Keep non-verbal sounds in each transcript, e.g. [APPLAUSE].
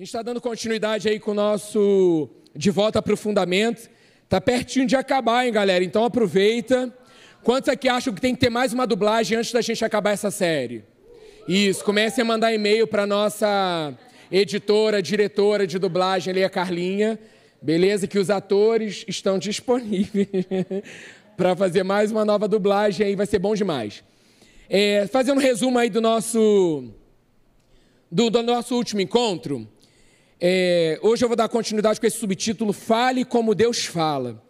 A gente está dando continuidade aí com o nosso De Volta para o Fundamento. Está pertinho de acabar, hein, galera? Então aproveita. Quantos aqui acham que tem que ter mais uma dublagem antes da gente acabar essa série? Isso, comecem a mandar e-mail para nossa editora, diretora de dublagem ali, a Carlinha. Beleza? Que os atores estão [LAUGHS] disponíveis para fazer mais uma nova dublagem aí, vai ser bom demais. É, fazendo um resumo aí do nosso, do, do nosso último encontro, é, hoje eu vou dar continuidade com esse subtítulo Fale como Deus fala.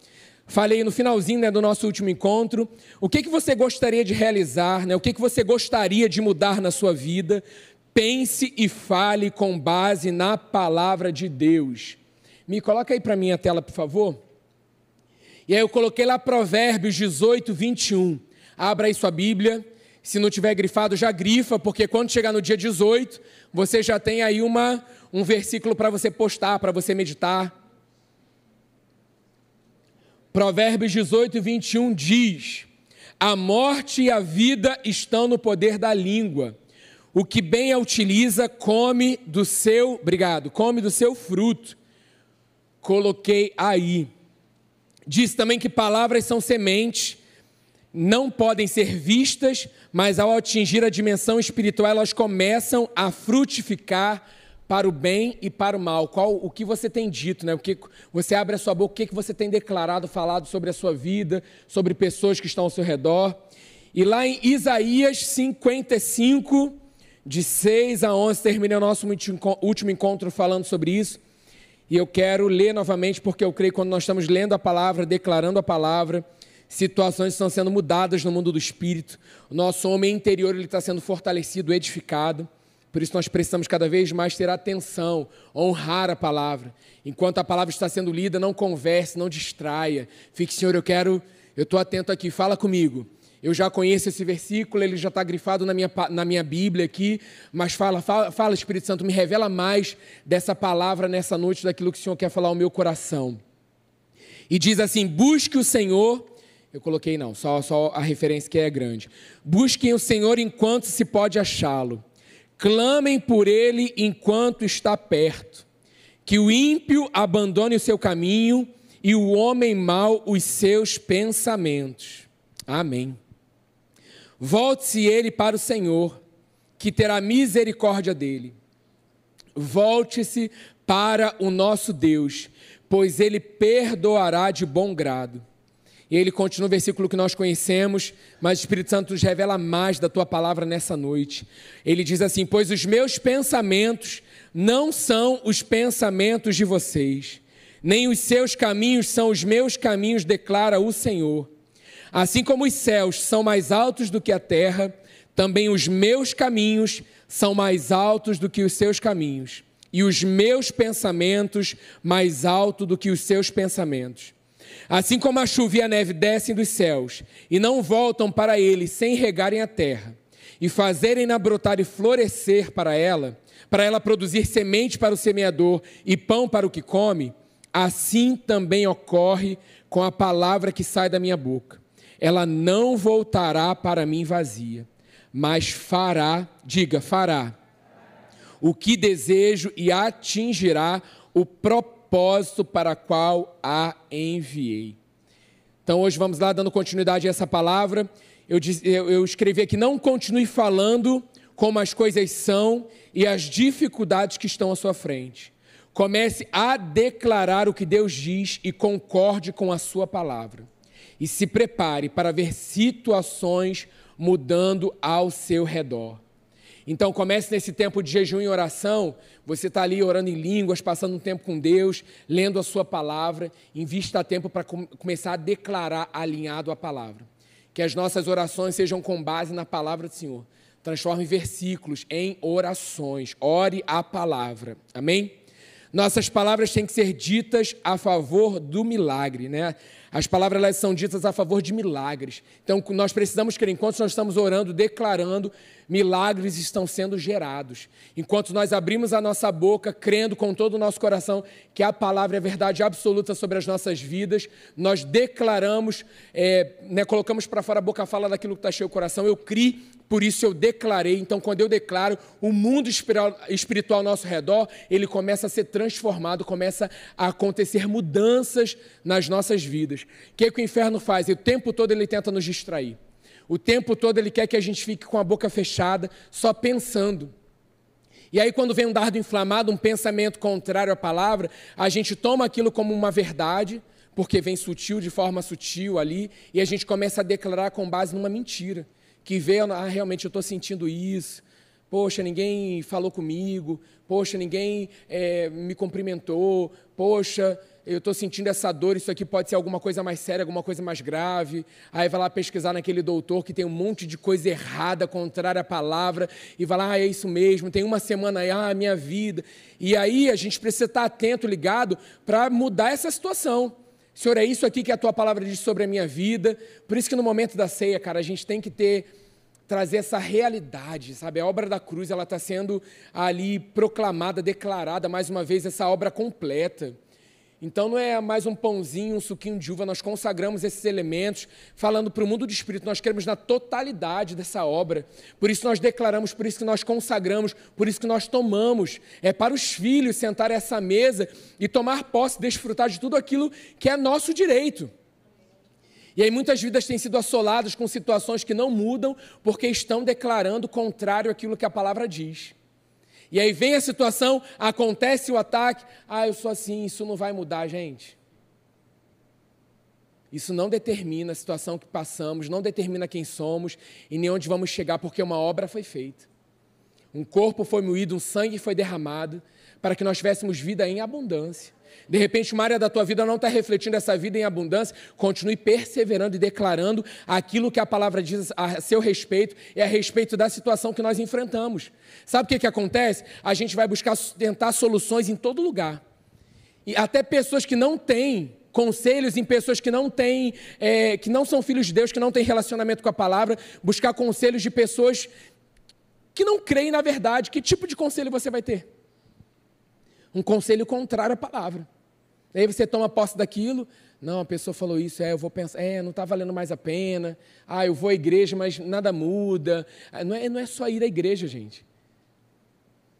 Falei no finalzinho né, do nosso último encontro. O que, que você gostaria de realizar, né, o que, que você gostaria de mudar na sua vida? Pense e fale com base na palavra de Deus. Me coloca aí para mim a tela, por favor. E aí eu coloquei lá Provérbios 18, 21. Abra aí sua Bíblia. Se não tiver grifado, já grifa, porque quando chegar no dia 18, você já tem aí uma, um versículo para você postar, para você meditar. Provérbios 18, 21 diz: A morte e a vida estão no poder da língua. O que bem a utiliza, come do seu, obrigado, come do seu fruto. Coloquei aí. Diz também que palavras são sementes, não podem ser vistas, mas ao atingir a dimensão espiritual, elas começam a frutificar para o bem e para o mal. Qual o que você tem dito, né? O que você abre a sua boca, o que, que você tem declarado, falado sobre a sua vida, sobre pessoas que estão ao seu redor. E lá em Isaías 55, de 6 a 11, termina o nosso último encontro falando sobre isso. E eu quero ler novamente, porque eu creio que quando nós estamos lendo a palavra, declarando a palavra, situações estão sendo mudadas no mundo do espírito. O nosso homem interior ele está sendo fortalecido, edificado. Por isso nós precisamos cada vez mais ter atenção, honrar a palavra. Enquanto a palavra está sendo lida, não converse, não distraia. Fique, Senhor, eu quero, eu estou atento aqui, fala comigo. Eu já conheço esse versículo, ele já está grifado na minha, na minha Bíblia aqui, mas fala, fala, fala, Espírito Santo, me revela mais dessa palavra nessa noite, daquilo que o Senhor quer falar ao meu coração. E diz assim: busque o Senhor. Eu coloquei não, só, só a referência que é grande. Busquem o Senhor enquanto se pode achá-lo clamem por ele enquanto está perto. Que o ímpio abandone o seu caminho e o homem mau os seus pensamentos. Amém. Volte-se ele para o Senhor, que terá misericórdia dele. Volte-se para o nosso Deus, pois ele perdoará de bom grado. E ele continua o versículo que nós conhecemos, mas o Espírito Santo nos revela mais da tua palavra nessa noite. Ele diz assim: Pois os meus pensamentos não são os pensamentos de vocês, nem os seus caminhos são os meus caminhos, declara o Senhor. Assim como os céus são mais altos do que a terra, também os meus caminhos são mais altos do que os seus caminhos, e os meus pensamentos mais altos do que os seus pensamentos. Assim como a chuva e a neve descem dos céus e não voltam para ele sem regarem a terra e fazerem-na brotar e florescer para ela, para ela produzir semente para o semeador e pão para o que come, assim também ocorre com a palavra que sai da minha boca. Ela não voltará para mim vazia, mas fará, diga, fará, o que desejo e atingirá o propósito propósito para qual a enviei. Então, hoje vamos lá, dando continuidade a essa palavra. Eu, eu, escrevi aqui: não continue falando como as coisas são e as dificuldades que estão à sua frente. Comece a declarar o que Deus diz e concorde com a sua palavra. E se prepare para ver situações mudando ao seu redor. Então comece nesse tempo de jejum e oração, você está ali orando em línguas, passando um tempo com Deus, lendo a sua palavra, invista tempo para com, começar a declarar alinhado a palavra. Que as nossas orações sejam com base na palavra do Senhor. Transforme versículos em orações. Ore a palavra. Amém? Nossas palavras têm que ser ditas a favor do milagre, né? As palavras elas são ditas a favor de milagres. Então, nós precisamos crer, enquanto nós estamos orando, declarando, milagres estão sendo gerados. Enquanto nós abrimos a nossa boca, crendo com todo o nosso coração que a palavra é verdade absoluta sobre as nossas vidas, nós declaramos, é, né, colocamos para fora a boca fala daquilo que está cheio o coração. Eu criei por isso eu declarei. Então, quando eu declaro, o mundo espiritual ao nosso redor, ele começa a ser transformado, começa a acontecer mudanças nas nossas vidas. O que, é que o inferno faz? O tempo todo ele tenta nos distrair. O tempo todo ele quer que a gente fique com a boca fechada, só pensando. E aí, quando vem um dardo inflamado, um pensamento contrário à palavra, a gente toma aquilo como uma verdade, porque vem sutil, de forma sutil ali, e a gente começa a declarar com base numa mentira que vê, ah, realmente eu estou sentindo isso, poxa, ninguém falou comigo, poxa, ninguém é, me cumprimentou, poxa, eu estou sentindo essa dor, isso aqui pode ser alguma coisa mais séria, alguma coisa mais grave. Aí vai lá pesquisar naquele doutor que tem um monte de coisa errada, contrária à palavra, e vai lá, ah, é isso mesmo, tem uma semana aí, ah, minha vida. E aí a gente precisa estar atento, ligado, para mudar essa situação. Senhor, é isso aqui que a tua palavra diz sobre a minha vida. Por isso que no momento da ceia, cara, a gente tem que ter trazer essa realidade, sabe? A obra da cruz, ela está sendo ali proclamada, declarada mais uma vez essa obra completa. Então não é mais um pãozinho, um suquinho de uva, nós consagramos esses elementos, falando para o mundo do Espírito, nós queremos na totalidade dessa obra. Por isso nós declaramos, por isso que nós consagramos, por isso que nós tomamos. É para os filhos sentar essa mesa e tomar posse, desfrutar de tudo aquilo que é nosso direito. E aí muitas vidas têm sido assoladas com situações que não mudam porque estão declarando contrário àquilo que a palavra diz. E aí vem a situação, acontece o ataque. Ah, eu sou assim, isso não vai mudar, gente. Isso não determina a situação que passamos, não determina quem somos e nem onde vamos chegar, porque uma obra foi feita. Um corpo foi moído, um sangue foi derramado, para que nós tivéssemos vida em abundância. De repente, uma área da tua vida não está refletindo essa vida em abundância, continue perseverando e declarando aquilo que a palavra diz a seu respeito e a respeito da situação que nós enfrentamos. Sabe o que, que acontece? A gente vai buscar tentar soluções em todo lugar. E até pessoas que não têm conselhos em pessoas que não têm, é, que não são filhos de Deus, que não têm relacionamento com a palavra, buscar conselhos de pessoas que não creem na verdade. Que tipo de conselho você vai ter? Um conselho contrário à palavra. Aí você toma posse daquilo, não, a pessoa falou isso, é, eu vou pensar, é, não está valendo mais a pena, ah, eu vou à igreja, mas nada muda. Ah, não é, não é só ir à igreja, gente.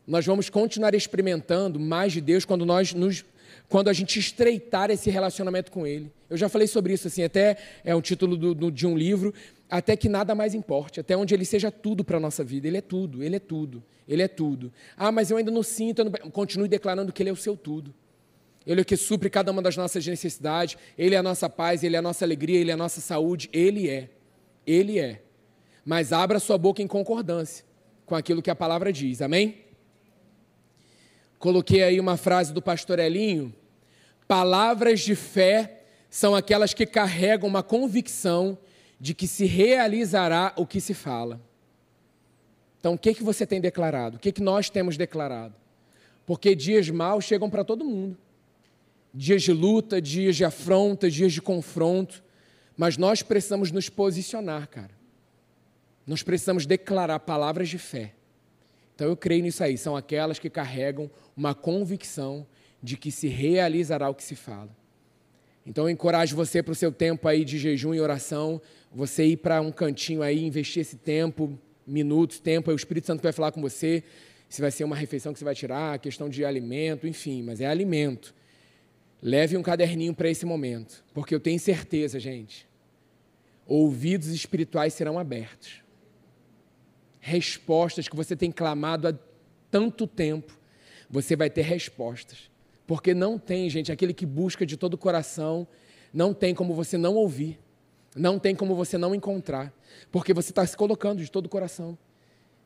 Nós vamos continuar experimentando mais de Deus quando nós nos quando a gente estreitar esse relacionamento com Ele. Eu já falei sobre isso, assim, até é um título do, do, de um livro, até que nada mais importe, até onde Ele seja tudo para a nossa vida. Ele é tudo, Ele é tudo, Ele é tudo. Ah, mas eu ainda não sinto, não... continue declarando que Ele é o seu tudo. Ele é o que supre cada uma das nossas necessidades, Ele é a nossa paz, Ele é a nossa alegria, Ele é a nossa saúde, Ele é. Ele é. Mas abra sua boca em concordância com aquilo que a palavra diz, amém? Coloquei aí uma frase do pastor Elinho, Palavras de fé são aquelas que carregam uma convicção de que se realizará o que se fala. Então, o que, que você tem declarado? O que, que nós temos declarado? Porque dias maus chegam para todo mundo. Dias de luta, dias de afronta, dias de confronto. Mas nós precisamos nos posicionar, cara. Nós precisamos declarar palavras de fé. Então eu creio nisso aí. São aquelas que carregam uma convicção de que se realizará o que se fala. Então eu encorajo você para o seu tempo aí de jejum e oração, você ir para um cantinho aí, investir esse tempo, minutos, tempo, aí o Espírito Santo vai falar com você, se vai ser uma refeição que você vai tirar, questão de alimento, enfim, mas é alimento. Leve um caderninho para esse momento, porque eu tenho certeza, gente, ouvidos espirituais serão abertos. Respostas que você tem clamado há tanto tempo, você vai ter respostas. Porque não tem, gente, aquele que busca de todo o coração, não tem como você não ouvir, não tem como você não encontrar, porque você está se colocando de todo o coração.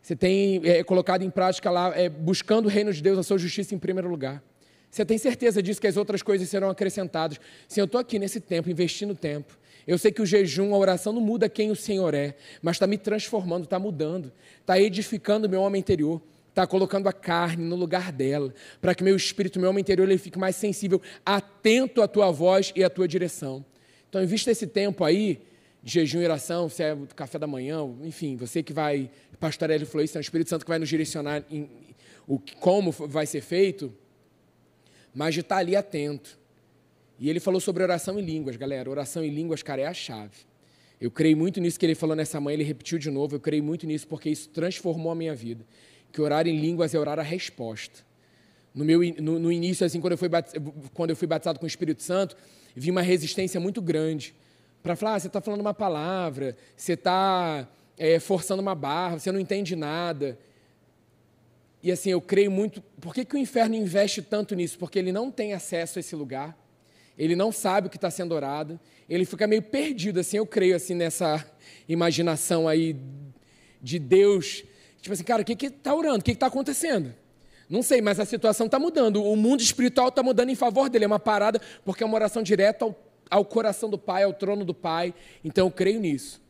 Você tem é, colocado em prática lá, é, buscando o reino de Deus, a sua justiça em primeiro lugar. Você tem certeza disso, que as outras coisas serão acrescentadas. Sim, eu estou aqui nesse tempo, investindo tempo. Eu sei que o jejum, a oração não muda quem o Senhor é, mas está me transformando, está mudando, está edificando o meu homem interior está colocando a carne no lugar dela, para que meu espírito, meu homem interior, ele fique mais sensível, atento à tua voz e à tua direção. Então, invista esse tempo aí, de jejum e oração, se é café da manhã, enfim, você que vai, pastorear falou isso, é o Espírito Santo que vai nos direcionar em, o como vai ser feito, mas de estar ali atento. E ele falou sobre oração em línguas, galera. Oração em línguas, cara, é a chave. Eu creio muito nisso que ele falou nessa manhã, ele repetiu de novo. Eu creio muito nisso porque isso transformou a minha vida. Que orar em línguas é orar a resposta. No, meu, no, no início, assim, quando eu, fui batizado, quando eu fui batizado com o Espírito Santo, vi uma resistência muito grande para falar: ah, você está falando uma palavra, você está é, forçando uma barra, você não entende nada. E assim, eu creio muito. Por que, que o inferno investe tanto nisso? Porque ele não tem acesso a esse lugar, ele não sabe o que está sendo orado, ele fica meio perdido, assim, eu creio assim nessa imaginação aí de Deus. Tipo assim, cara, o que está orando? O que está acontecendo? Não sei, mas a situação está mudando. O mundo espiritual está mudando em favor dele. É uma parada, porque é uma oração direta ao, ao coração do Pai, ao trono do Pai. Então eu creio nisso.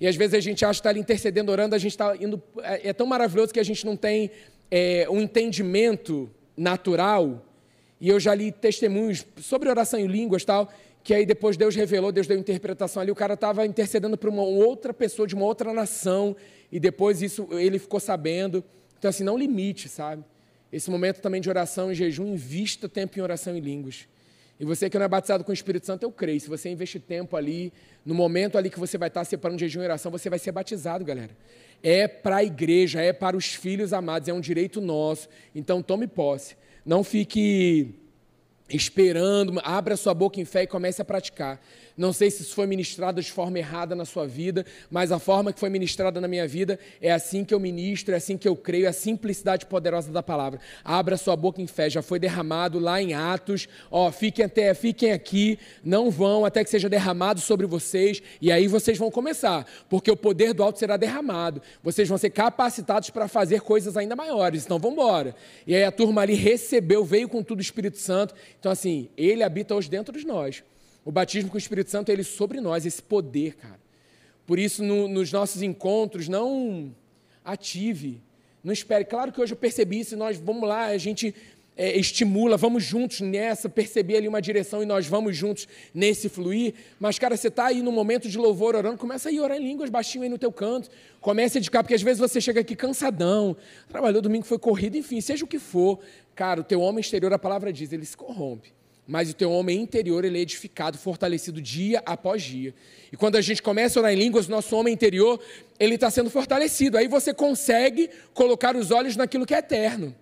E às vezes a gente acha que está ali intercedendo, orando, a gente está indo. É, é tão maravilhoso que a gente não tem é, um entendimento natural, e eu já li testemunhos sobre oração em línguas tal, que aí depois Deus revelou, Deus deu interpretação ali, o cara estava intercedendo para uma outra pessoa de uma outra nação, e depois isso ele ficou sabendo. Então, assim, não limite, sabe? Esse momento também de oração e jejum, invista tempo em oração em línguas. E você que não é batizado com o Espírito Santo, eu creio. Se você investir tempo ali, no momento ali que você vai estar separando jejum e oração, você vai ser batizado, galera é para a igreja, é para os filhos amados, é um direito nosso. Então tome posse. Não fique esperando, abra sua boca em fé e comece a praticar. Não sei se isso foi ministrado de forma errada na sua vida, mas a forma que foi ministrada na minha vida é assim que eu ministro, é assim que eu creio, é a simplicidade poderosa da palavra. Abra sua boca em fé, já foi derramado lá em Atos. Ó, fiquem até, fiquem aqui, não vão até que seja derramado sobre vocês, e aí vocês vão começar, porque o poder do alto será derramado. Vocês vão ser capacitados para fazer coisas ainda maiores. Então vamos embora. E aí a turma ali recebeu, veio com tudo o Espírito Santo. Então assim, ele habita hoje dentro de nós. O batismo com o Espírito Santo é ele sobre nós, esse poder, cara. Por isso, no, nos nossos encontros, não ative, não espere. Claro que hoje eu percebi isso, nós vamos lá, a gente é, estimula, vamos juntos nessa, perceber ali uma direção e nós vamos juntos nesse fluir. Mas, cara, você está aí no momento de louvor orando, começa a ir orar em línguas baixinho aí no teu canto, comece a dedicar, porque às vezes você chega aqui cansadão, trabalhou domingo, foi corrido, enfim, seja o que for, cara, o teu homem exterior, a palavra diz, ele se corrompe mas o teu homem interior ele é edificado, fortalecido dia após dia. E quando a gente começa a orar em línguas, nosso homem interior ele está sendo fortalecido. Aí você consegue colocar os olhos naquilo que é eterno.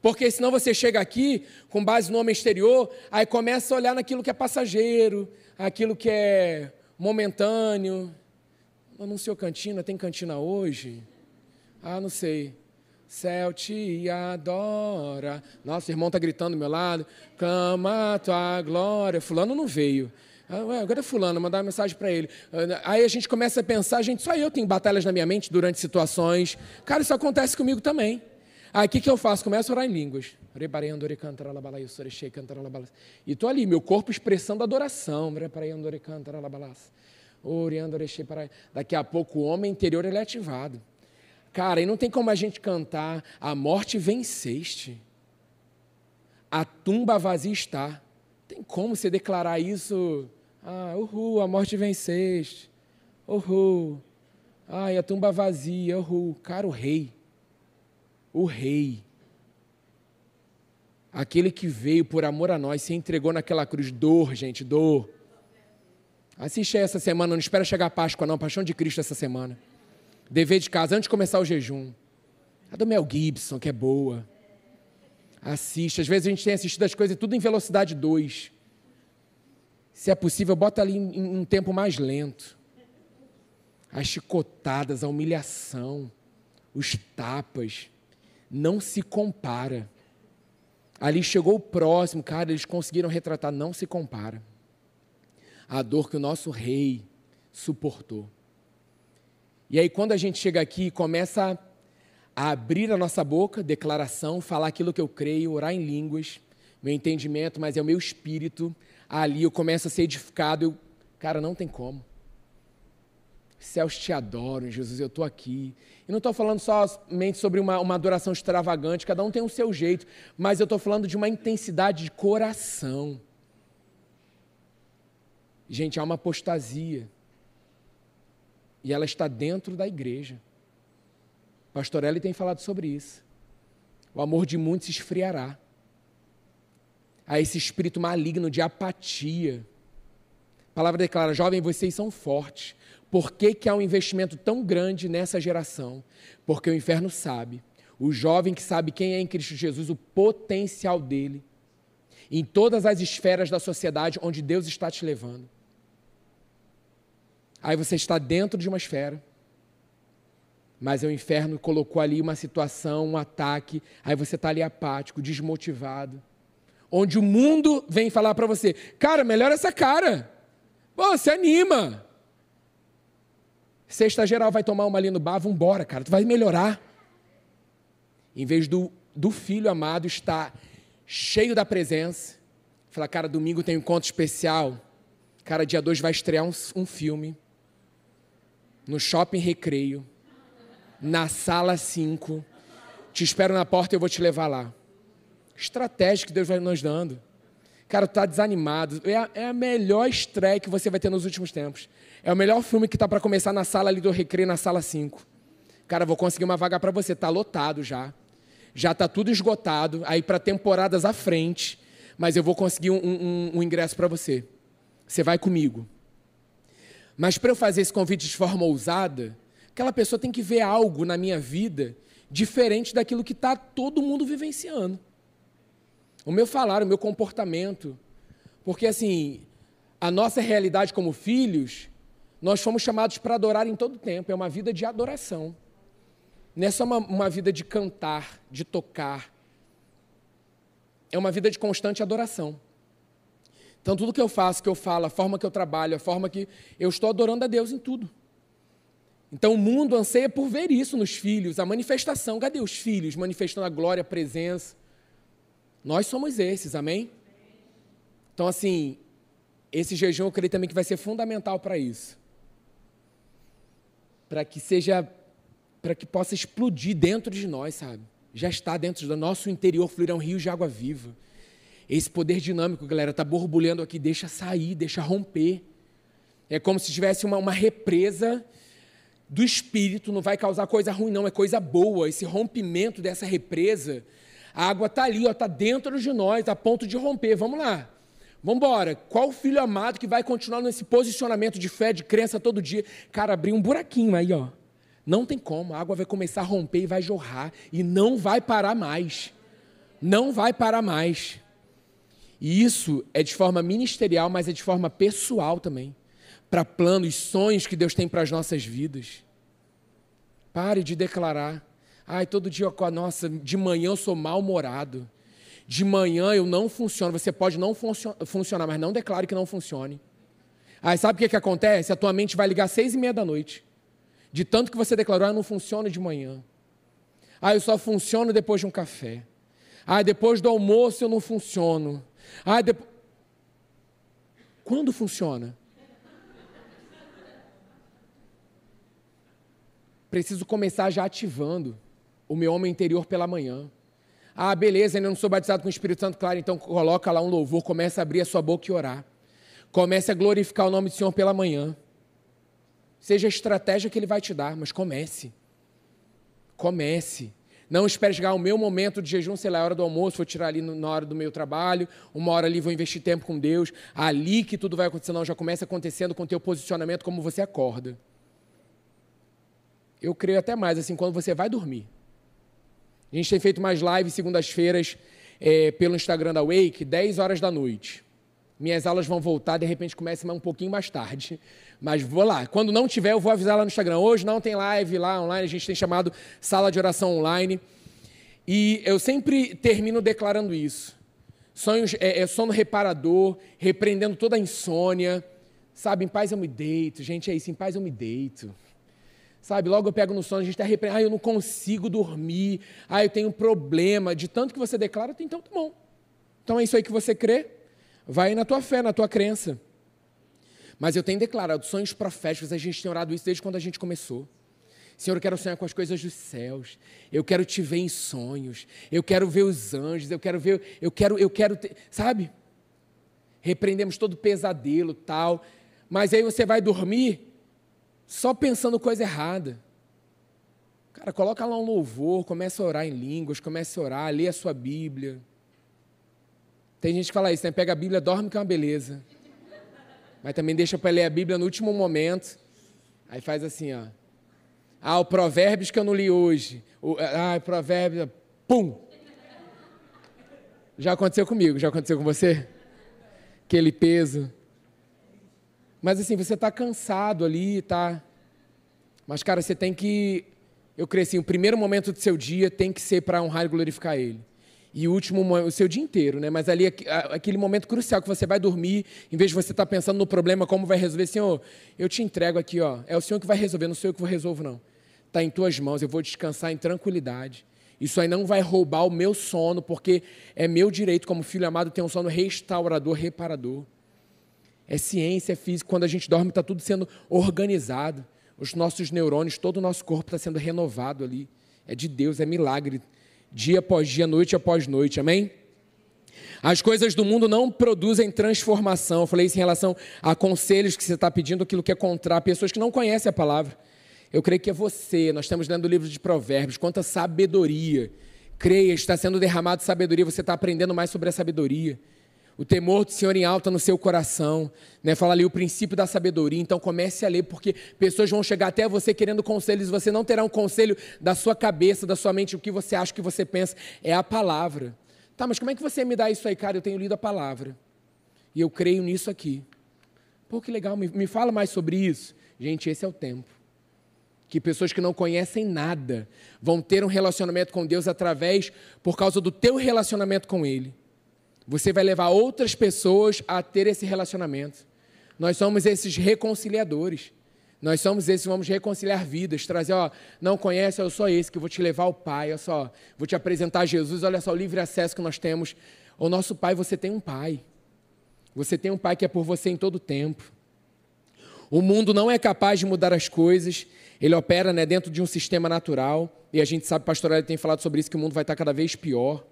Porque senão você chega aqui com base no homem exterior, aí começa a olhar naquilo que é passageiro, aquilo que é momentâneo. Anunciou cantina, tem cantina hoje? Ah, não sei céu te adora. Nossa, irmão está gritando do meu lado. Clama a tua glória. Fulano não veio. Ah, agora é fulano, mandar uma mensagem para ele. Aí a gente começa a pensar, gente, só eu tenho batalhas na minha mente durante situações. Cara, isso acontece comigo também. Aí o que, que eu faço? Começo a orar em línguas. E estou ali, meu corpo expressando adoração. Daqui a pouco o homem interior ele é ativado. Cara, e não tem como a gente cantar a morte venceste. A tumba vazia está. Tem como você declarar isso? Ah, uhul, a morte venceste. Uhul. Ai, a tumba vazia, uhul. Cara, o rei. O rei. Aquele que veio por amor a nós, se entregou naquela cruz. Dor, gente, dor. Assiste essa semana, não espera chegar a Páscoa, não. Paixão de Cristo essa semana. Dever de casa, antes de começar o jejum. A do Mel Gibson, que é boa. Assiste. Às vezes a gente tem assistido as coisas tudo em velocidade 2. Se é possível, bota ali em um tempo mais lento. As chicotadas, a humilhação, os tapas. Não se compara. Ali chegou o próximo, cara, eles conseguiram retratar, não se compara. A dor que o nosso rei suportou. E aí, quando a gente chega aqui e começa a abrir a nossa boca, declaração, falar aquilo que eu creio, orar em línguas, meu entendimento, mas é o meu espírito, ali eu começo a ser edificado. Eu, cara, não tem como. Céus te adoram, Jesus, eu estou aqui. E não estou falando somente sobre uma, uma adoração extravagante, cada um tem o seu jeito, mas eu estou falando de uma intensidade de coração. Gente, há uma apostasia. E ela está dentro da igreja. Pastor Eli tem falado sobre isso. O amor de muitos esfriará. Há esse espírito maligno de apatia. A palavra declara: jovem, vocês são fortes. Por que, que há um investimento tão grande nessa geração? Porque o inferno sabe. O jovem que sabe quem é em Cristo Jesus, o potencial dele, em todas as esferas da sociedade onde Deus está te levando. Aí você está dentro de uma esfera, mas o inferno colocou ali uma situação, um ataque, aí você está ali apático, desmotivado. Onde o mundo vem falar para você, cara, melhora essa cara. Pô, se anima. Sexta geral vai tomar uma ali no bar, vambora, cara, tu vai melhorar. Em vez do, do filho amado estar cheio da presença, falar, cara, domingo tem um encontro especial, cara, dia 2 vai estrear um, um filme no shopping recreio, na sala 5. Te espero na porta e eu vou te levar lá. Estratégia que Deus vai nos dando. Cara, tu tá desanimado. É a, é a melhor estreia que você vai ter nos últimos tempos. É o melhor filme que tá para começar na sala ali do recreio, na sala 5. Cara, vou conseguir uma vaga para você. Tá lotado já. Já tá tudo esgotado. Aí para temporadas à frente. Mas eu vou conseguir um, um, um ingresso para você. Você vai comigo. Mas para eu fazer esse convite de forma ousada, aquela pessoa tem que ver algo na minha vida diferente daquilo que está todo mundo vivenciando. O meu falar, o meu comportamento. Porque, assim, a nossa realidade como filhos, nós fomos chamados para adorar em todo tempo. É uma vida de adoração. Não é só uma, uma vida de cantar, de tocar. É uma vida de constante adoração. Então, tudo que eu faço, que eu falo, a forma que eu trabalho, a forma que eu estou adorando a Deus em tudo. Então, o mundo anseia por ver isso nos filhos, a manifestação. Cadê os filhos manifestando a glória, a presença? Nós somos esses, amém? Então, assim, esse jejum eu creio também que vai ser fundamental para isso. Para que seja, para que possa explodir dentro de nós, sabe? Já está dentro do nosso interior, fluirão rios de água viva. Esse poder dinâmico, galera, está borbulhando aqui, deixa sair, deixa romper. É como se tivesse uma, uma represa do espírito, não vai causar coisa ruim, não, é coisa boa. Esse rompimento dessa represa, a água está ali, está dentro de nós, a ponto de romper. Vamos lá. Vamos embora. Qual filho amado que vai continuar nesse posicionamento de fé, de crença todo dia? Cara, abrir um buraquinho aí, ó. Não tem como. A água vai começar a romper e vai jorrar. E não vai parar mais. Não vai parar mais. E isso é de forma ministerial, mas é de forma pessoal também. Para planos, sonhos que Deus tem para as nossas vidas. Pare de declarar. Ai, todo dia nossa, de manhã eu sou mal-humorado. De manhã eu não funciono. Você pode não funcionar, mas não declare que não funcione. Aí sabe o que, que acontece? A tua mente vai ligar às seis e meia da noite. De tanto que você declarou, ah, não funciona de manhã. Ah, eu só funciono depois de um café. Ah, depois do almoço eu não funciono. Ah, depois... Quando funciona? Preciso começar já ativando o meu homem interior pela manhã. Ah, beleza, ainda não sou batizado com o Espírito Santo, claro, então coloca lá um louvor, comece a abrir a sua boca e orar. Comece a glorificar o nome do Senhor pela manhã. Seja a estratégia que Ele vai te dar, mas comece. Comece. Não espere chegar o meu momento de jejum, sei lá, a hora do almoço, vou tirar ali na hora do meu trabalho, uma hora ali vou investir tempo com Deus, ali que tudo vai acontecer, não, já começa acontecendo com o teu posicionamento, como você acorda. Eu creio até mais, assim, quando você vai dormir. A gente tem feito mais lives segundas-feiras é, pelo Instagram da Wake, 10 horas da noite. Minhas aulas vão voltar, de repente começa um pouquinho mais tarde. Mas vou lá. Quando não tiver, eu vou avisar lá no Instagram. Hoje não tem live lá online, a gente tem chamado sala de oração online. E eu sempre termino declarando isso. Sonhos, é, é sono reparador, repreendendo toda a insônia. Sabe, em paz eu me deito. Gente, é isso, em paz eu me deito. Sabe, logo eu pego no sono, a gente está repreendendo. Ah, eu não consigo dormir. Ah, eu tenho problema. De tanto que você declara, então tá bom. Então é isso aí que você crê. Vai na tua fé, na tua crença. Mas eu tenho declarado sonhos proféticos, a gente tem orado isso desde quando a gente começou. Senhor, eu quero sonhar com as coisas dos céus. Eu quero te ver em sonhos. Eu quero ver os anjos. Eu quero ver, eu quero, eu quero ter, sabe? repreendemos todo pesadelo, tal. Mas aí você vai dormir só pensando coisa errada. Cara, coloca lá um louvor, começa a orar em línguas, começa a orar, lê a sua Bíblia. Tem gente que fala isso, né? Pega a Bíblia, dorme que é uma beleza. Mas também deixa para ler a Bíblia no último momento. Aí faz assim, ó. Ah, o Provérbios que eu não li hoje. O, ah, Provérbios. Pum! Já aconteceu comigo, já aconteceu com você? Aquele peso. Mas assim, você está cansado ali, tá? Mas, cara, você tem que. Eu creio assim, o primeiro momento do seu dia tem que ser para honrar e glorificar Ele e o último o seu dia inteiro, né? Mas ali aquele momento crucial que você vai dormir, em vez de você estar tá pensando no problema, como vai resolver, Senhor, eu te entrego aqui, ó. É o Senhor que vai resolver, não sou eu que vou resolver, não. Está em tuas mãos, eu vou descansar em tranquilidade. Isso aí não vai roubar o meu sono, porque é meu direito, como filho amado, ter um sono restaurador, reparador. É ciência, é física. Quando a gente dorme, está tudo sendo organizado. Os nossos neurônios, todo o nosso corpo está sendo renovado ali. É de Deus, é milagre dia após dia, noite após noite, amém? As coisas do mundo não produzem transformação. Eu falei isso em relação a conselhos que você está pedindo, aquilo que é contrário, pessoas que não conhecem a palavra. Eu creio que é você. Nós estamos lendo o livro de Provérbios. Quanta sabedoria. Creia, está sendo derramado sabedoria. Você está aprendendo mais sobre a sabedoria o temor do Senhor em alta no seu coração, né? Fala ali o princípio da sabedoria. Então comece a ler, porque pessoas vão chegar até você querendo conselhos, você não terá um conselho da sua cabeça, da sua mente, o que você acha, o que você pensa, é a palavra. Tá, mas como é que você me dá isso aí, cara? Eu tenho lido a palavra. E eu creio nisso aqui. Pô, que legal, me, me fala mais sobre isso. Gente, esse é o tempo. Que pessoas que não conhecem nada vão ter um relacionamento com Deus através, por causa do teu relacionamento com Ele. Você vai levar outras pessoas a ter esse relacionamento. Nós somos esses reconciliadores. Nós somos esses que vamos reconciliar vidas, trazer, ó, não conhece, eu sou esse que vou te levar ao Pai, olha só, vou te apresentar Jesus, olha só o livre acesso que nós temos. O nosso Pai, você tem um Pai. Você tem um Pai que é por você em todo tempo. O mundo não é capaz de mudar as coisas, ele opera né, dentro de um sistema natural, e a gente sabe, pastor, ele tem falado sobre isso, que o mundo vai estar cada vez pior.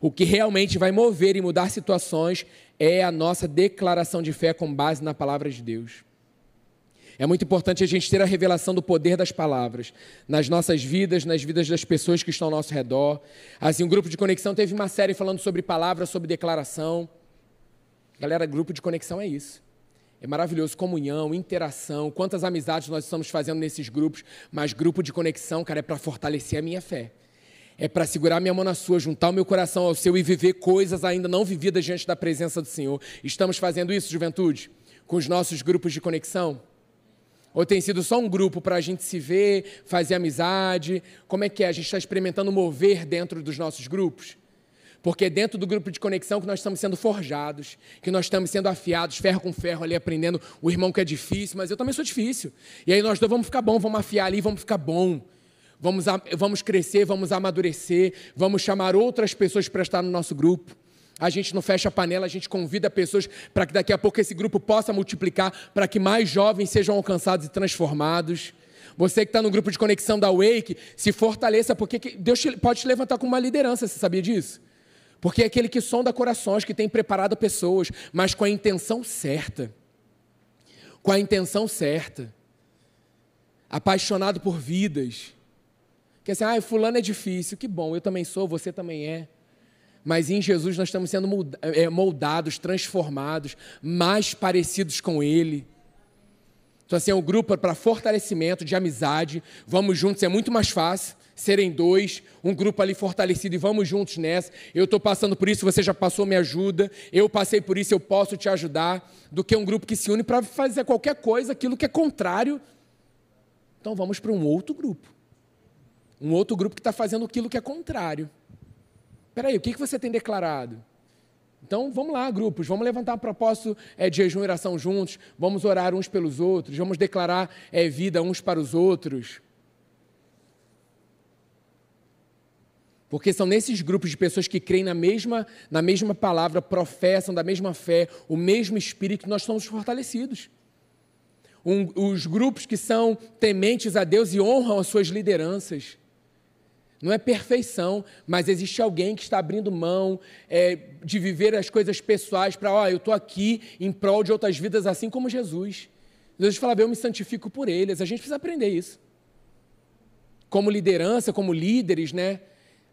O que realmente vai mover e mudar situações é a nossa declaração de fé com base na palavra de Deus. É muito importante a gente ter a revelação do poder das palavras nas nossas vidas, nas vidas das pessoas que estão ao nosso redor. Assim, o grupo de conexão teve uma série falando sobre palavras, sobre declaração. Galera, grupo de conexão é isso. É maravilhoso, comunhão, interação, quantas amizades nós estamos fazendo nesses grupos, mas grupo de conexão, cara, é para fortalecer a minha fé é para segurar minha mão na sua, juntar o meu coração ao seu e viver coisas ainda não vividas diante da presença do Senhor. Estamos fazendo isso, juventude? Com os nossos grupos de conexão? Ou tem sido só um grupo para a gente se ver, fazer amizade? Como é que é? A gente está experimentando mover dentro dos nossos grupos? Porque é dentro do grupo de conexão que nós estamos sendo forjados, que nós estamos sendo afiados, ferro com ferro ali, aprendendo o irmão que é difícil, mas eu também sou difícil. E aí nós dois vamos ficar bom, vamos afiar ali, vamos ficar bom vamos, vamos crescer, vamos amadurecer, vamos chamar outras pessoas para estar no nosso grupo. A gente não fecha a panela, a gente convida pessoas para que daqui a pouco esse grupo possa multiplicar, para que mais jovens sejam alcançados e transformados. Você que está no grupo de conexão da Wake, se fortaleça, porque Deus pode te levantar com uma liderança, você sabia disso? Porque é aquele que sonda corações, que tem preparado pessoas, mas com a intenção certa. Com a intenção certa. Apaixonado por vidas que assim, ah, fulano é difícil, que bom, eu também sou, você também é. Mas em Jesus nós estamos sendo é, moldados, transformados, mais parecidos com Ele. Então, assim, é um grupo para fortalecimento de amizade. Vamos juntos, é muito mais fácil serem dois, um grupo ali fortalecido e vamos juntos nessa. Eu estou passando por isso, você já passou, me ajuda. Eu passei por isso, eu posso te ajudar. Do que um grupo que se une para fazer qualquer coisa, aquilo que é contrário. Então, vamos para um outro grupo. Um outro grupo que está fazendo aquilo que é contrário. Espera aí, o que, que você tem declarado? Então, vamos lá, grupos, vamos levantar um propósito é, de jejum e oração juntos, vamos orar uns pelos outros, vamos declarar é, vida uns para os outros. Porque são nesses grupos de pessoas que creem na mesma, na mesma palavra, professam da mesma fé, o mesmo espírito, que nós somos fortalecidos. Um, os grupos que são tementes a Deus e honram as suas lideranças Não é perfeição, mas existe alguém que está abrindo mão é, de viver as coisas pessoais para, ó, eu estou aqui em prol de outras vidas, assim como Jesus. Jesus falava, eu me santifico por eles. A gente precisa aprender isso. Como liderança, como líderes, né?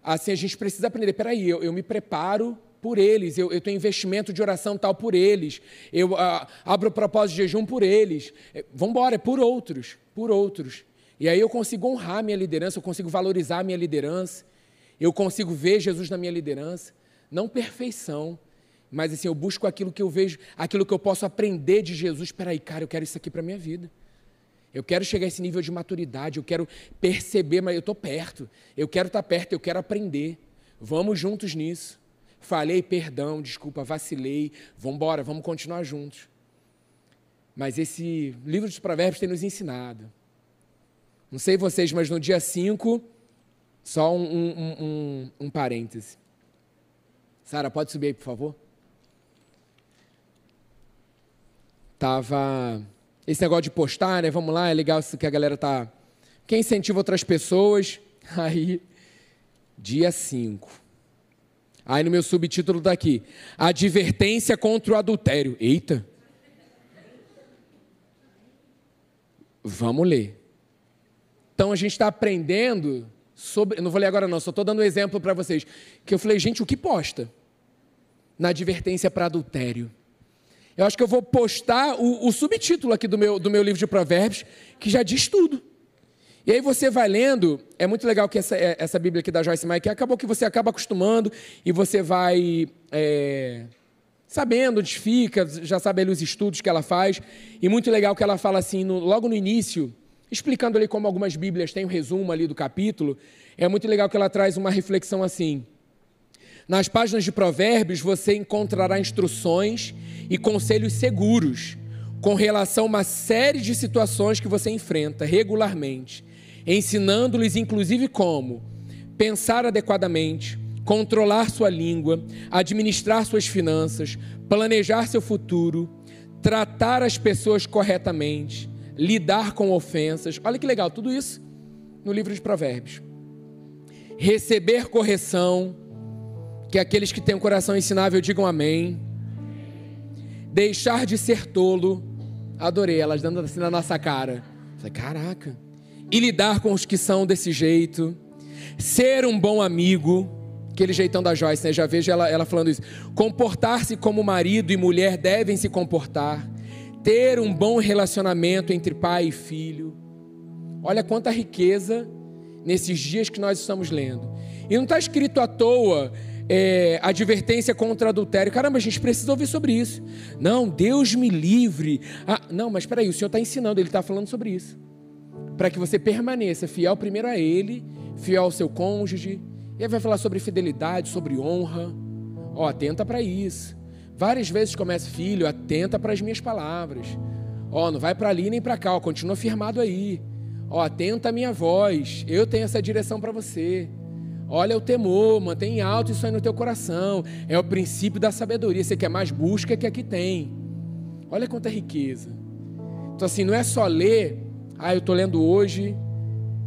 Assim, a gente precisa aprender. Peraí, eu, eu me preparo por eles, eu, eu tenho investimento de oração tal por eles, eu uh, abro o propósito de jejum por eles. É, Vamos embora, é por outros, por outros. E aí eu consigo honrar a minha liderança, eu consigo valorizar a minha liderança, eu consigo ver Jesus na minha liderança. Não perfeição, mas assim, eu busco aquilo que eu vejo, aquilo que eu posso aprender de Jesus. Espera aí, cara, eu quero isso aqui para a minha vida. Eu quero chegar a esse nível de maturidade, eu quero perceber, mas eu estou perto. Eu quero estar tá perto, eu quero aprender. Vamos juntos nisso. Falei, perdão, desculpa, vacilei. Vamos embora, vamos continuar juntos. Mas esse livro dos provérbios tem nos ensinado não sei vocês, mas no dia 5, só um, um, um, um parêntese. Sara, pode subir aí, por favor? Tava. Esse negócio de postar, né? Vamos lá, é legal que a galera tá. Quem incentiva outras pessoas? [LAUGHS] Aí, dia 5. Aí no meu subtítulo está aqui: Advertência contra o adultério. Eita! Vamos ler. Então a gente está aprendendo sobre. Não vou ler agora, não, só estou dando um exemplo para vocês. Que eu falei, gente, o que posta? Na advertência para adultério. Eu acho que eu vou postar o, o, subtítulo aqui do meu, do meu livro de provérbios, que já diz tudo. E aí você vai lendo, é muito legal que essa, é, essa Bíblia aqui da Joyce Meyer, que acabou que você acaba acostumando e você vai é, sabendo onde fica, já sabe ali os estudos que ela faz. E muito legal que ela fala assim, no, logo no início, explicando ali como algumas Bíblias têm um resumo ali do capítulo, é muito legal que ela traz uma reflexão assim. Nas páginas de Provérbios você encontrará instruções e conselhos seguros com relação a uma série de situações que você enfrenta regularmente, ensinando-lhes inclusive como pensar adequadamente, controlar sua língua, administrar suas finanças, planejar seu futuro, tratar as pessoas corretamente, lidar com ofensas. Olha que legal, tudo isso no livro de Provérbios. Receber correção, que aqueles que têm um coração ensinável digam amém. Deixar de ser tolo, adorei elas dando assim na nossa cara. Caraca. E lidar com os que são desse jeito. Ser um bom amigo, aquele jeitão da Joyce, né? Já vejo ela, ela falando isso. Comportar-se como marido e mulher devem se comportar ter um bom relacionamento entre pai e filho. Olha quanta riqueza nesses dias que nós estamos lendo. E não está escrito à toa é, advertência contra adultério. Caramba, a gente precisa ouvir sobre isso. Não, Deus me livre. Ah, não, mas espera aí, o Senhor está ensinando, Ele está falando sobre isso. Para que você permaneça fiel primeiro a Ele, fiel ao seu cônjuge. E aí vai falar sobre fidelidade, sobre honra. Ó, atenta para isso. Várias vezes começa, filho, atenta para as minhas palavras. Ó, oh, não vai para ali nem para cá, ó, continua firmado aí. Ó, oh, atenta a minha voz. Eu tenho essa direção para você. Olha o temor, mantém alto isso aí no teu coração. É o princípio da sabedoria. Você quer mais busca que aqui tem. Olha quanta riqueza. Então assim, não é só ler, ah, eu estou lendo hoje.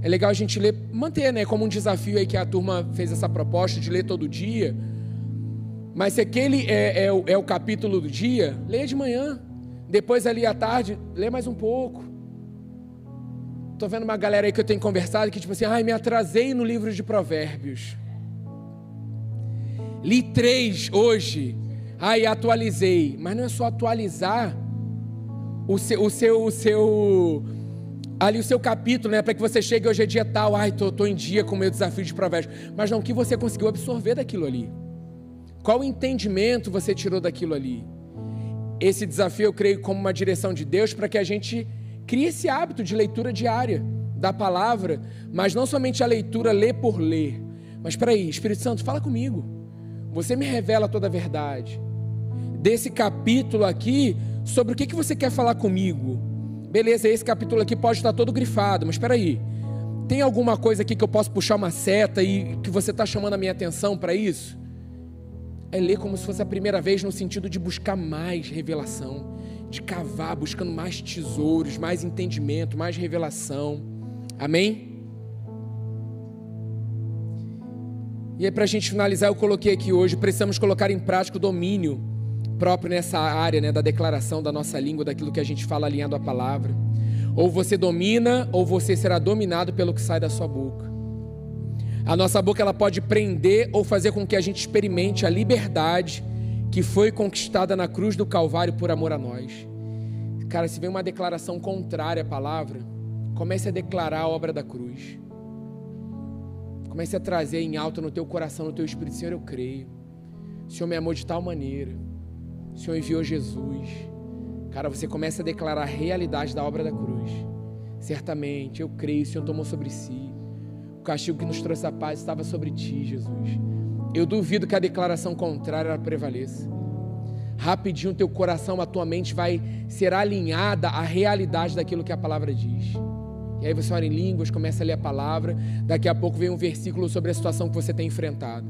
É legal a gente ler, manter, né, como um desafio aí que a turma fez essa proposta de ler todo dia. Mas se aquele é, é, é o capítulo do dia, leia de manhã. Depois ali à tarde, lê mais um pouco. Estou vendo uma galera aí que eu tenho conversado que tipo assim, ai, me atrasei no livro de provérbios. Li três hoje, ai, atualizei. Mas não é só atualizar o seu, o seu, o seu ali o seu capítulo, né, para que você chegue hoje é dia tal, ai, tô, tô em dia com o meu desafio de provérbios. Mas não, o que você conseguiu absorver daquilo ali. Qual entendimento você tirou daquilo ali? Esse desafio eu creio como uma direção de Deus para que a gente crie esse hábito de leitura diária da palavra, mas não somente a leitura ler por ler. Mas espera aí, Espírito Santo, fala comigo. Você me revela toda a verdade. Desse capítulo aqui, sobre o que, que você quer falar comigo. Beleza, esse capítulo aqui pode estar todo grifado, mas espera aí. Tem alguma coisa aqui que eu posso puxar uma seta e que você está chamando a minha atenção para isso? É ler como se fosse a primeira vez, no sentido de buscar mais revelação, de cavar, buscando mais tesouros, mais entendimento, mais revelação. Amém? E aí, para a gente finalizar, eu coloquei aqui hoje: precisamos colocar em prática o domínio próprio nessa área né, da declaração da nossa língua, daquilo que a gente fala alinhado à palavra. Ou você domina, ou você será dominado pelo que sai da sua boca. A nossa boca ela pode prender ou fazer com que a gente experimente a liberdade que foi conquistada na cruz do Calvário por amor a nós. Cara, se vem uma declaração contrária à palavra, comece a declarar a obra da cruz. Comece a trazer em alto no teu coração, no teu espírito, Senhor, eu creio. O Senhor me amou de tal maneira. O Senhor enviou Jesus. Cara, você começa a declarar a realidade da obra da cruz. Certamente, eu creio, o Senhor tomou sobre si. O castigo que nos trouxe a paz estava sobre ti, Jesus. Eu duvido que a declaração contrária prevaleça. Rapidinho teu coração, a tua mente vai ser alinhada à realidade daquilo que a palavra diz. E aí você ora em línguas, começa a ler a palavra, daqui a pouco vem um versículo sobre a situação que você tem enfrentado.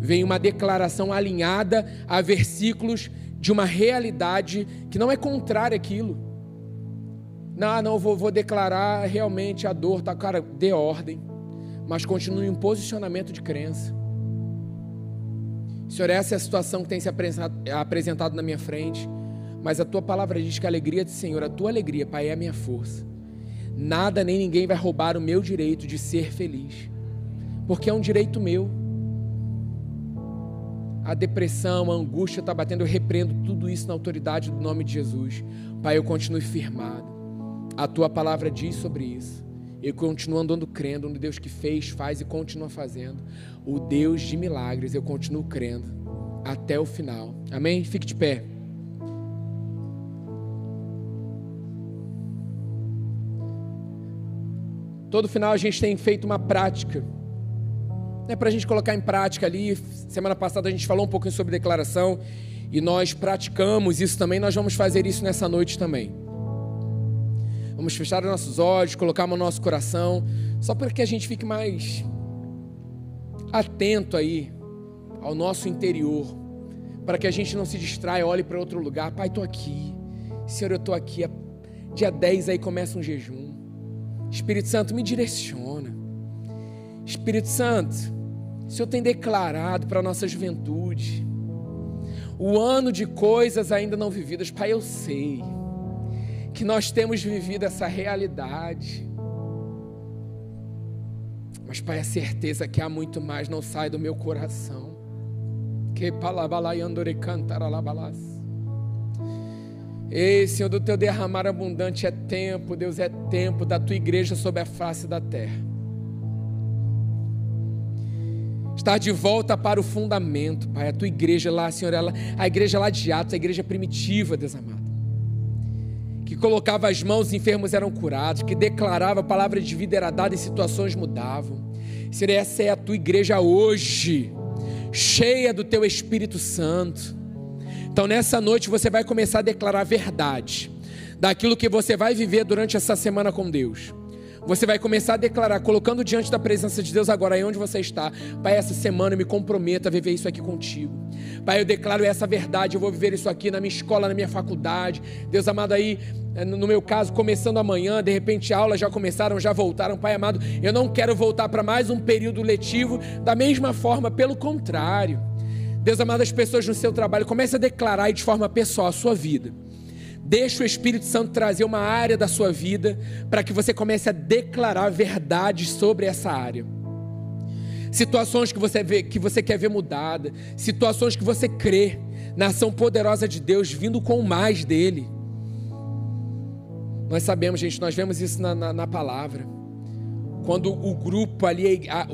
Vem uma declaração alinhada a versículos de uma realidade que não é contrária àquilo. Não, não, vou, vou declarar realmente a dor, tá? Cara, dê ordem, mas continue em um posicionamento de crença. Senhor, essa é a situação que tem se apresentado na minha frente, mas a tua palavra diz que a alegria do Senhor, a tua alegria, Pai, é a minha força. Nada nem ninguém vai roubar o meu direito de ser feliz, porque é um direito meu a depressão, a angústia está batendo, eu repreendo tudo isso na autoridade do nome de Jesus. Pai, eu continuo firmado. A tua palavra diz sobre isso. Eu continuo andando crendo no Deus que fez, faz e continua fazendo. O Deus de milagres, eu continuo crendo até o final. Amém? Fique de pé. Todo final a gente tem feito uma prática né, para a gente colocar em prática ali. Semana passada a gente falou um pouquinho sobre declaração e nós praticamos isso também. Nós vamos fazer isso nessa noite também. Vamos fechar os nossos olhos, colocar no nosso coração, só para que a gente fique mais atento aí ao nosso interior, para que a gente não se distraia, olhe para outro lugar. Pai, estou aqui. Senhor, eu estou aqui. Dia 10 aí começa um jejum. Espírito Santo, me direciona. Espírito Santo, o Senhor tem declarado para a nossa juventude o ano de coisas ainda não vividas. Pai, eu sei que nós temos vivido essa realidade. Mas, Pai, a certeza que há muito mais não sai do meu coração. Que Ei, Senhor, do teu derramar abundante é tempo, Deus, é tempo da tua igreja sobre a face da terra. estar de volta para o fundamento, Pai. A tua igreja lá, Senhor, ela, a igreja lá de Atos, a igreja primitiva, Deus amado. Que colocava as mãos, os enfermos eram curados, que declarava a palavra de vida era dada e situações mudavam. Senhor, essa é a tua igreja hoje, cheia do teu Espírito Santo. Então, nessa noite, você vai começar a declarar a verdade daquilo que você vai viver durante essa semana com Deus. Você vai começar a declarar, colocando diante da presença de Deus agora, aí onde você está. Pai, essa semana eu me comprometo a viver isso aqui contigo. Pai, eu declaro essa verdade, eu vou viver isso aqui na minha escola, na minha faculdade. Deus amado, aí, eh, no meu caso, começando amanhã, de repente aulas já começaram, já voltaram. Pai amado, eu não quero voltar para mais um período letivo da mesma forma, pelo contrário. Deus amado, as pessoas no seu trabalho, comece a declarar de forma pessoal a sua vida. Deixa o Espírito Santo trazer uma área da sua vida para que você comece a declarar verdades sobre essa área. Situações que você vê, que você quer ver mudada, situações que você crê na ação poderosa de Deus vindo com mais dele. Nós sabemos, gente, nós vemos isso na, na, na palavra. Quando o grupo ali, a,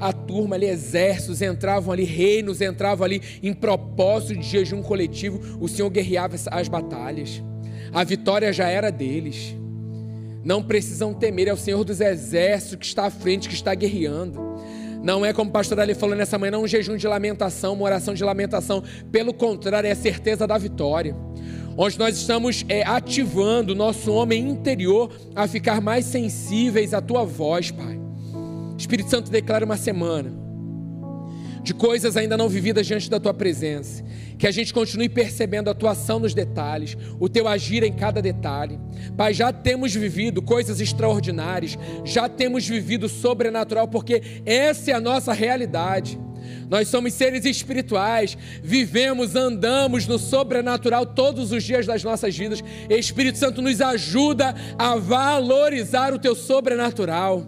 a turma ali, exércitos entravam ali, reinos entravam ali em propósito de jejum coletivo, o Senhor guerreava as batalhas a vitória já era deles. Não precisam temer, é o Senhor dos exércitos que está à frente, que está guerreando. Não é como o pastor Ali falou nessa manhã, não um jejum de lamentação, uma oração de lamentação. Pelo contrário, é a certeza da vitória. Onde nós estamos é, ativando o nosso homem interior a ficar mais sensíveis à tua voz, Pai. Espírito Santo declara uma semana de coisas ainda não vividas diante da tua presença. Que a gente continue percebendo a tua ação nos detalhes, o teu agir em cada detalhe. Pai, já temos vivido coisas extraordinárias, já temos vivido sobrenatural, porque essa é a nossa realidade. Nós somos seres espirituais, vivemos, andamos no sobrenatural todos os dias das nossas vidas. Espírito Santo nos ajuda a valorizar o teu sobrenatural.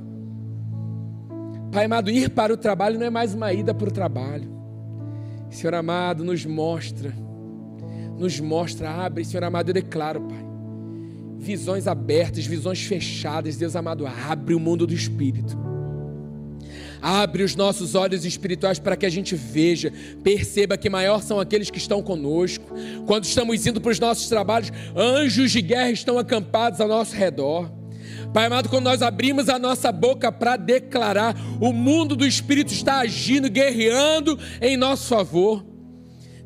Pai amado, ir para o trabalho não é mais uma ida para o trabalho. Senhor amado, nos mostra, nos mostra, abre, Senhor amado, eu declaro, Pai, visões abertas, visões fechadas, Deus amado, abre o mundo do Espírito Abre os nossos olhos espirituais para que a gente veja, perceba que maior são aqueles que estão conosco. Quando estamos indo para os nossos trabalhos, anjos de guerra estão acampados ao nosso redor. Pai amado, quando nós abrimos a nossa boca para declarar, o mundo do Espírito está agindo, guerreando em nosso favor.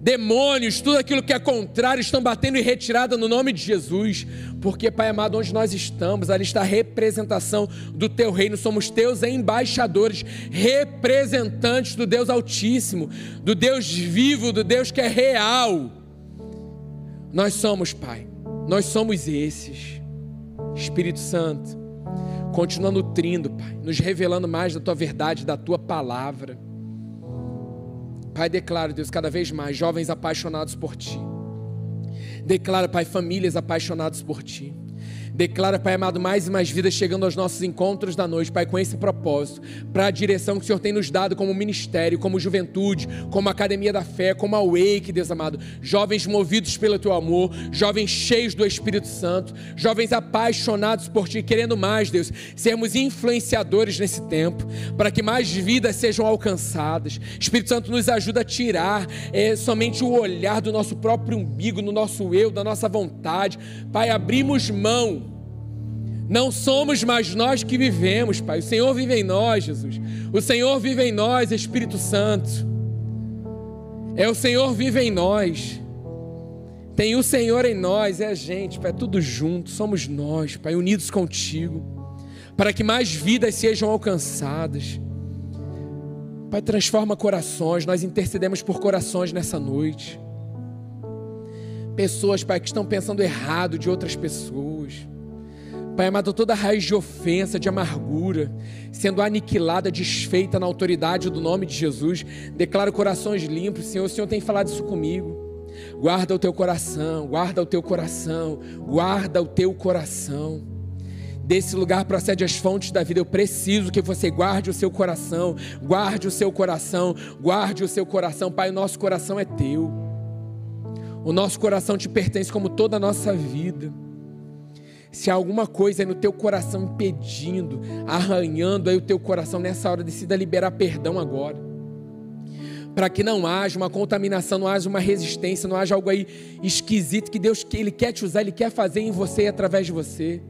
Demônios, tudo aquilo que é contrário estão batendo em retirada no nome de Jesus, porque, Pai amado, onde nós estamos, ali está a representação do Teu reino, somos Teus embaixadores, representantes do Deus Altíssimo, do Deus vivo, do Deus que é real. Nós somos, Pai, nós somos esses, Espírito Santo, continua nutrindo, Pai, nos revelando mais da Tua verdade, da Tua palavra. Pai, declaro, Deus, cada vez mais jovens apaixonados por Ti. Declara, Pai, famílias apaixonadas por Ti. Declara, Pai amado, mais e mais vidas chegando aos nossos encontros da noite, Pai, com esse propósito, para a direção que o Senhor tem nos dado como ministério, como juventude, como academia da fé, como a Wake, Deus amado. Jovens movidos pelo Teu amor, jovens cheios do Espírito Santo, jovens apaixonados por Ti, querendo mais, Deus, sermos influenciadores nesse tempo, para que mais vidas sejam alcançadas. Espírito Santo nos ajuda a tirar é, somente o olhar do nosso próprio umbigo, no nosso eu, da nossa vontade. Pai, abrimos mão não somos mais nós que vivemos, Pai. O Senhor vive em nós, Jesus. O Senhor vive em nós, Espírito Santo. É o Senhor vive em nós. Tem o Senhor em nós, é a gente, Pai, é tudo junto, somos nós, Pai, unidos contigo, para que mais vidas sejam alcançadas. Pai, transforma corações, nós intercedemos por corações nessa noite. Pessoas, Pai, que estão pensando errado de outras pessoas Pai amado, toda raiz de ofensa, de amargura, sendo aniquilada, desfeita na autoridade do nome de Jesus, declaro corações limpos, Senhor. O Senhor tem falado isso comigo. Guarda o teu coração, guarda o teu coração, guarda o teu coração. Desse lugar procede as fontes da vida. Eu preciso que você guarde o seu coração, guarde o seu coração, guarde o seu coração. Pai, o nosso coração é teu. O nosso coração te pertence como toda a nossa vida. Se há alguma coisa no teu coração impedindo, arranhando aí o teu coração nessa hora, decida liberar perdão agora. Para que não haja uma contaminação, não haja uma resistência, não haja algo aí esquisito que Deus ele quer te usar, ele quer fazer em você e através de você.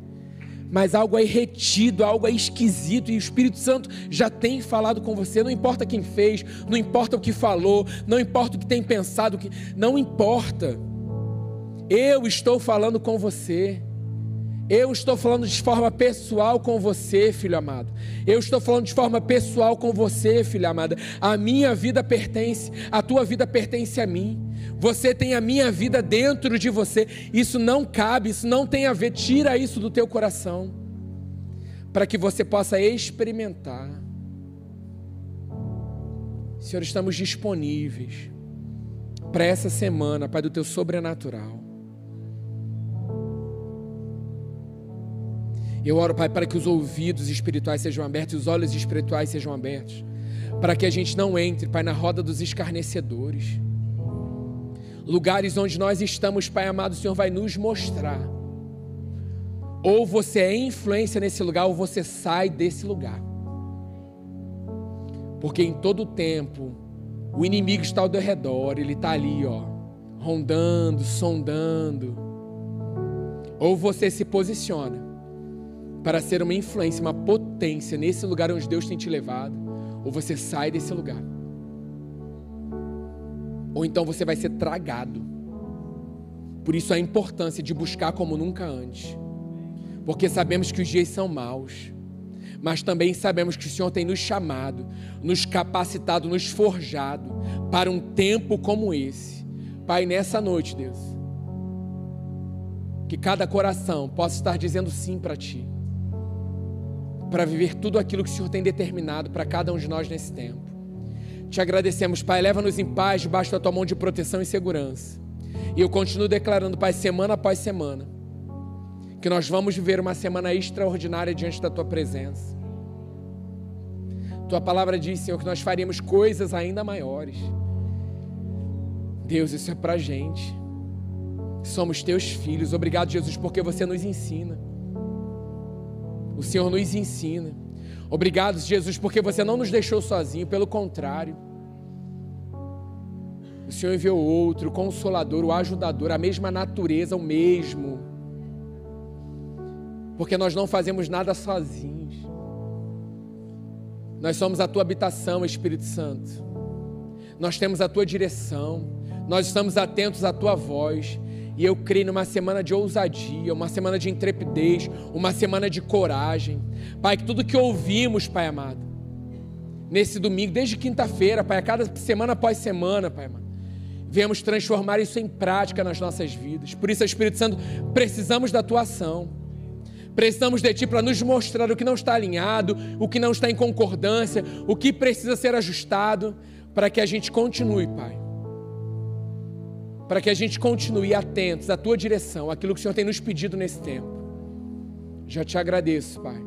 Mas algo aí retido, algo aí esquisito, e o Espírito Santo já tem falado com você. Não importa quem fez, não importa o que falou, não importa o que tem pensado, não importa. Eu estou falando com você. Eu estou falando de forma pessoal com você, filho amado. Eu estou falando de forma pessoal com você, filha amada. A minha vida pertence, a tua vida pertence a mim. Você tem a minha vida dentro de você. Isso não cabe, isso não tem a ver. Tira isso do teu coração, para que você possa experimentar. Senhor, estamos disponíveis para essa semana, Pai, do teu sobrenatural. Eu oro, Pai, para que os ouvidos espirituais sejam abertos e os olhos espirituais sejam abertos. Para que a gente não entre, Pai, na roda dos escarnecedores. Lugares onde nós estamos, Pai amado, o Senhor vai nos mostrar. Ou você é influência nesse lugar, ou você sai desse lugar. Porque em todo tempo, o inimigo está ao teu redor, ele está ali, ó, rondando, sondando. Ou você se posiciona para ser uma influência, uma potência nesse lugar onde Deus tem te levado, ou você sai desse lugar. Ou então você vai ser tragado. Por isso a importância de buscar como nunca antes. Porque sabemos que os dias são maus. Mas também sabemos que o Senhor tem nos chamado, nos capacitado, nos forjado para um tempo como esse. Pai, nessa noite, Deus, que cada coração possa estar dizendo sim para Ti para viver tudo aquilo que o Senhor tem determinado para cada um de nós nesse tempo. Te agradecemos, Pai. Leva-nos em paz debaixo da tua mão de proteção e segurança. E eu continuo declarando, Pai, semana após semana, que nós vamos viver uma semana extraordinária diante da tua presença. Tua palavra diz, Senhor, que nós faríamos coisas ainda maiores. Deus, isso é pra gente. Somos teus filhos. Obrigado, Jesus, porque você nos ensina. O Senhor nos ensina. Obrigado, Jesus, porque você não nos deixou sozinho, pelo contrário. O Senhor enviou outro, o consolador, o ajudador, a mesma natureza, o mesmo. Porque nós não fazemos nada sozinhos. Nós somos a tua habitação, Espírito Santo. Nós temos a tua direção. Nós estamos atentos à tua voz. E eu creio numa semana de ousadia, uma semana de intrepidez, uma semana de coragem. Pai, que tudo que ouvimos, Pai amado, nesse domingo, desde quinta-feira, Pai, a cada semana após semana, Pai amado, venhamos transformar isso em prática nas nossas vidas. Por isso, Espírito Santo, precisamos da tua ação. Precisamos de Ti para nos mostrar o que não está alinhado, o que não está em concordância, o que precisa ser ajustado, para que a gente continue, Pai para que a gente continue atentos à tua direção, aquilo que o Senhor tem nos pedido nesse tempo. Já te agradeço, Pai.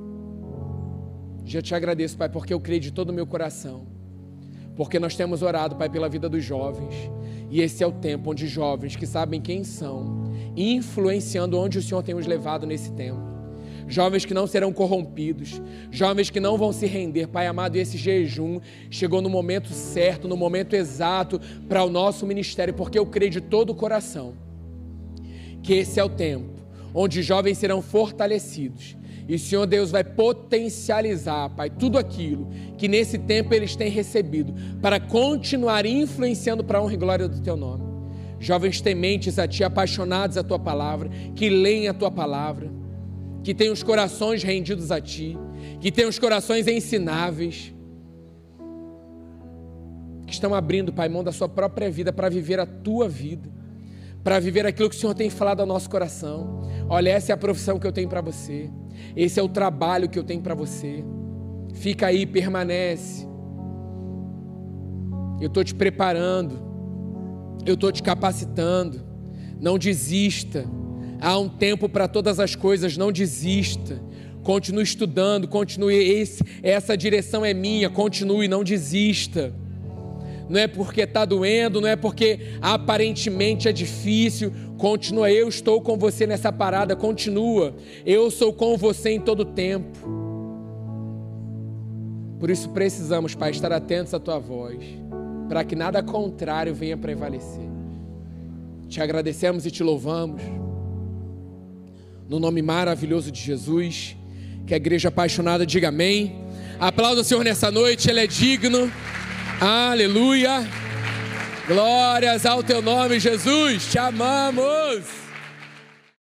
Já te agradeço, Pai, porque eu creio de todo o meu coração. Porque nós temos orado, Pai, pela vida dos jovens. E esse é o tempo onde jovens que sabem quem são, influenciando onde o Senhor tem os levado nesse tempo jovens que não serão corrompidos, jovens que não vão se render. Pai amado, esse jejum chegou no momento certo, no momento exato para o nosso ministério, porque eu creio de todo o coração que esse é o tempo onde jovens serão fortalecidos. E o Senhor Deus vai potencializar, Pai, tudo aquilo que nesse tempo eles têm recebido, para continuar influenciando para a honra e glória do Teu nome. Jovens tementes a Ti, apaixonados à Tua palavra, que leem a Tua palavra, que tem os corações rendidos a Ti, que tem os corações ensináveis, que estão abrindo, Pai, mão da sua própria vida para viver a Tua vida, para viver aquilo que o Senhor tem falado ao nosso coração. Olha, essa é a profissão que eu tenho para você, esse é o trabalho que eu tenho para você. Fica aí, permanece. Eu estou te preparando, eu estou te capacitando. Não desista. Há um tempo para todas as coisas, não desista. Continue estudando, continue. Esse, essa direção é minha, continue, não desista. Não é porque está doendo, não é porque aparentemente é difícil. Continua, eu estou com você nessa parada, continua. Eu sou com você em todo tempo. Por isso precisamos, Pai, estar atentos à tua voz, para que nada contrário venha prevalecer. Te agradecemos e te louvamos no nome maravilhoso de Jesus. Que a igreja apaixonada diga amém. Aplauda o Senhor nessa noite, Ele é digno. Aleluia. Glórias ao teu nome, Jesus. Te amamos.